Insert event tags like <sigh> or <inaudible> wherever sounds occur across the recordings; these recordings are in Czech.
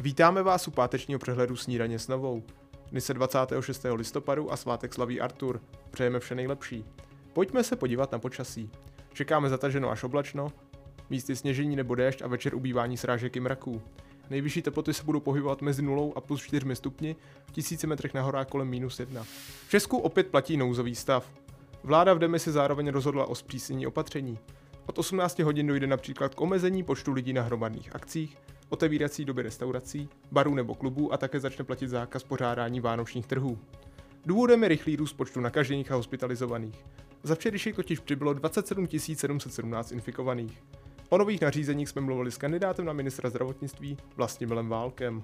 Vítáme vás u pátečního přehledu snídaně s novou. Dnes je 26. listopadu a svátek slaví Artur. Přejeme vše nejlepší. Pojďme se podívat na počasí. Čekáme zataženo až oblačno, místy sněžení nebo déšť a večer ubývání srážek i mraků. Nejvyšší teploty se budou pohybovat mezi 0 a plus 4 stupni, v tisíci metrech na horách kolem minus 1. V Česku opět platí nouzový stav. Vláda v demisi zároveň rozhodla o zpřísnění opatření. Od 18 hodin dojde například k omezení počtu lidí na hromadných akcích, otevírací doby restaurací, barů nebo klubů a také začne platit zákaz pořádání vánočních trhů. Důvodem je rychlý růst počtu nakažených a hospitalizovaných. Za včerejšek totiž přibylo 27 717 infikovaných. O nových nařízeních jsme mluvili s kandidátem na ministra zdravotnictví Vlastimilem Válkem.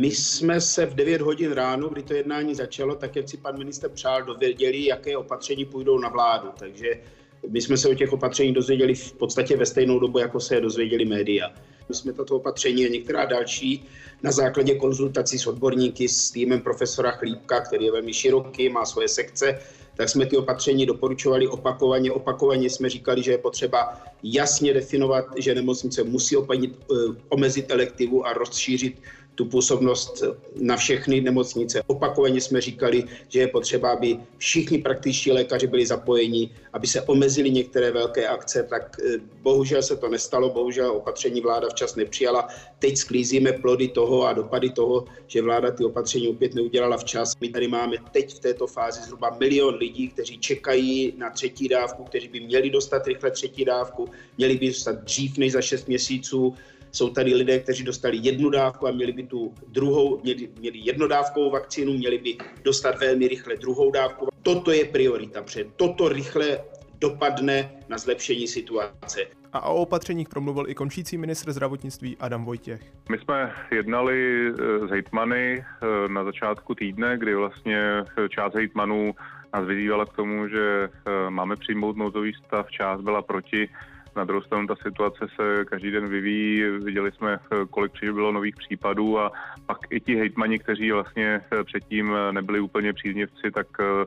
My jsme se v 9 hodin ráno, kdy to jednání začalo, tak jak si pan minister přál, dověděli, jaké opatření půjdou na vládu. Takže my jsme se o těch opatření dozvěděli v podstatě ve stejnou dobu, jako se je dozvěděli média. My jsme tato opatření a některá další na základě konzultací s odborníky, s týmem profesora Chlípka, který je velmi široký, má svoje sekce, tak jsme ty opatření doporučovali opakovaně. Opakovaně jsme říkali, že je potřeba jasně definovat, že nemocnice musí opanit, eh, omezit elektivu a rozšířit tu působnost na všechny nemocnice. Opakovaně jsme říkali, že je potřeba, aby všichni praktičtí lékaři byli zapojeni, aby se omezily některé velké akce, tak eh, bohužel se to nestalo, bohužel opatření vláda včas nepřijala. Teď sklízíme plody toho a dopady toho, že vláda ty opatření opět neudělala včas. My tady máme teď v této fázi zhruba milion lidí, kteří čekají na třetí dávku, kteří by měli dostat rychle třetí dávku, měli by dostat dřív než za 6 měsíců. Jsou tady lidé, kteří dostali jednu dávku a měli by tu druhou, měli, měli jednodávkovou vakcínu, měli by dostat velmi rychle druhou dávku. Toto je priorita, protože toto rychle dopadne na zlepšení situace. A o opatřeních promluvil i končící ministr zdravotnictví Adam Vojtěch. My jsme jednali s hejtmany eh, na začátku týdne, kdy vlastně část hejtmanů nás vyzývala k tomu, že eh, máme přijmout nouzový stav, část byla proti, na druhou stranu ta situace se každý den vyvíjí. Viděli jsme, kolik přibylo nových případů a pak i ti hejtmani, kteří vlastně předtím nebyli úplně příznivci, tak eh,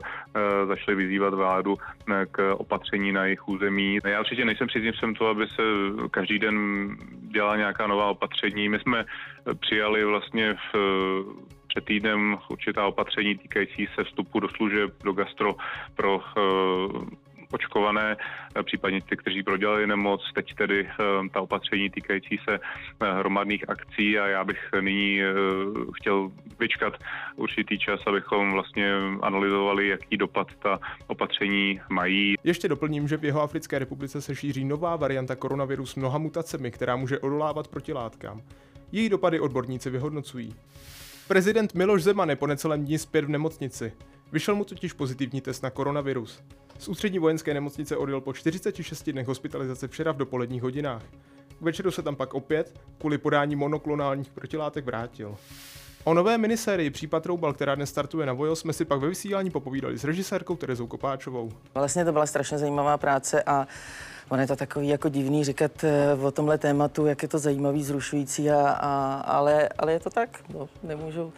zašli vyzývat vládu k opatření na jejich území. Já určitě nejsem příznivcem toho, aby se každý den dělala nějaká nová opatření. My jsme přijali vlastně v před týdnem určitá opatření týkající se vstupu do služeb, do gastro pro eh, očkované, eh, případně ty, kteří prodělali nemoc, teď tedy eh, ta opatření týkající se eh, hromadných akcí a já bych nyní chtěl vyčkat určitý čas, abychom vlastně analyzovali, jaký dopad ta opatření mají. Ještě doplním, že v jeho Africké republice se šíří nová varianta koronaviru s mnoha mutacemi, která může odolávat proti látkám. Její dopady odborníci vyhodnocují. Prezident Miloš Zeman je po necelém dní zpět v nemocnici. Vyšel mu totiž pozitivní test na koronavirus. Z ústřední vojenské nemocnice odjel po 46 dnech hospitalizace včera v dopoledních hodinách. K večeru se tam pak opět kvůli podání monoklonálních protilátek vrátil. O nové minisérii Případ Roubal, která dnes startuje na Vojo, jsme si pak ve vysílání popovídali s režisérkou Terezou Kopáčovou. Vlastně to byla strašně zajímavá práce a On je to takový jako divný říkat eh, o tomhle tématu, jak je to zajímavý, zrušující, a, a, ale, ale je to tak, no, nemůžu,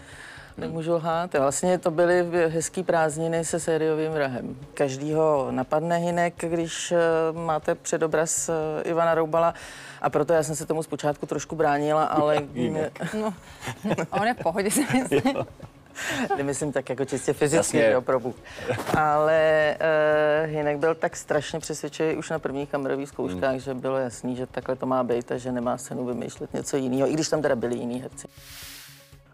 nemůžu lhát. Vlastně to byly hezký prázdniny se sériovým vrahem. Každýho napadne Hinek, když eh, máte předobraz eh, Ivana Roubala a proto já jsem se tomu zpočátku trošku bránila, <laughs> ale... <laughs> no, on je v pohodě, si myslím. Nemyslím tak jako čistě fyzicky, jo, probu. Ale uh, jinak byl tak strašně přesvědčivý už na prvních kamerových zkouškách, hmm. že bylo jasný, že takhle to má být a že nemá cenu vymýšlet něco jiného, i když tam teda byli jiní herci.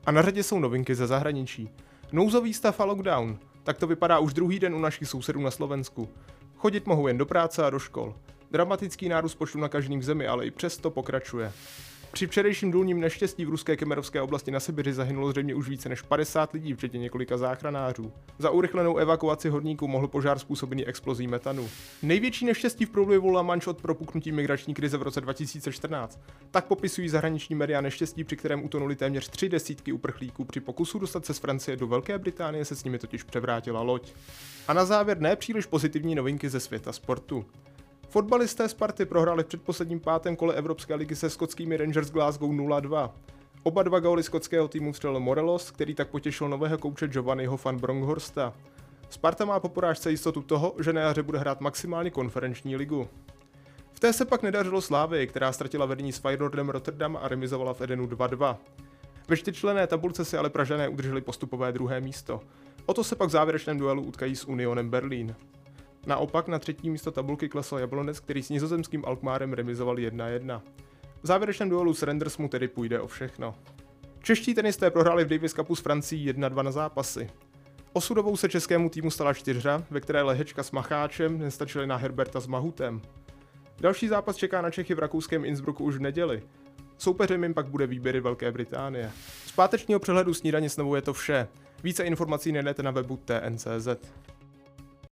A na řadě jsou novinky ze zahraničí. Nouzový stav a lockdown. Tak to vypadá už druhý den u našich sousedů na Slovensku. Chodit mohou jen do práce a do škol. Dramatický nárůst počtu nakažených v zemi ale i přesto pokračuje. Při včerejším důlním neštěstí v ruské kemerovské oblasti na Sibiři zahynulo zřejmě už více než 50 lidí, včetně několika záchranářů. Za urychlenou evakuaci horníků mohl požár způsobený explozí metanu. Největší neštěstí v průlivu La Manche od propuknutí migrační krize v roce 2014. Tak popisují zahraniční média neštěstí, při kterém utonuli téměř tři desítky uprchlíků. Při pokusu dostat se z Francie do Velké Británie se s nimi totiž převrátila loď. A na závěr nepříliš pozitivní novinky ze světa sportu. Fotbalisté Sparty prohráli v předposledním pátém kole Evropské ligy se skotskými Rangers Glasgow 0-2. Oba dva góly skotského týmu vstřelil Morelos, který tak potěšil nového kouče Giovanniho van Bronkhorsta. Sparta má po porážce jistotu toho, že na jaře bude hrát maximálně konferenční ligu. V té se pak nedařilo Slávy, která ztratila vedení s Feyenoordem Rotterdam a remizovala v Edenu 2-2. Ve čtyřčlené tabulce si ale Pražané udrželi postupové druhé místo. O to se pak v závěrečném duelu utkají s Unionem Berlín. Naopak na třetí místo tabulky klesl Jablonec, který s nizozemským Alkmárem remizoval 1-1. V závěrečném duelu s Renders mu tedy půjde o všechno. Čeští tenisté prohráli v Davis Cupu s Francií 1-2 na zápasy. Osudovou se českému týmu stala čtyřhra, ve které Lehečka s Macháčem nestačili na Herberta s Mahutem. Další zápas čeká na Čechy v rakouském Innsbrucku už v neděli. Soupeřem jim pak bude výběry Velké Británie. Z pátečního přehledu snídaně s je to vše. Více informací najdete na webu TNCZ.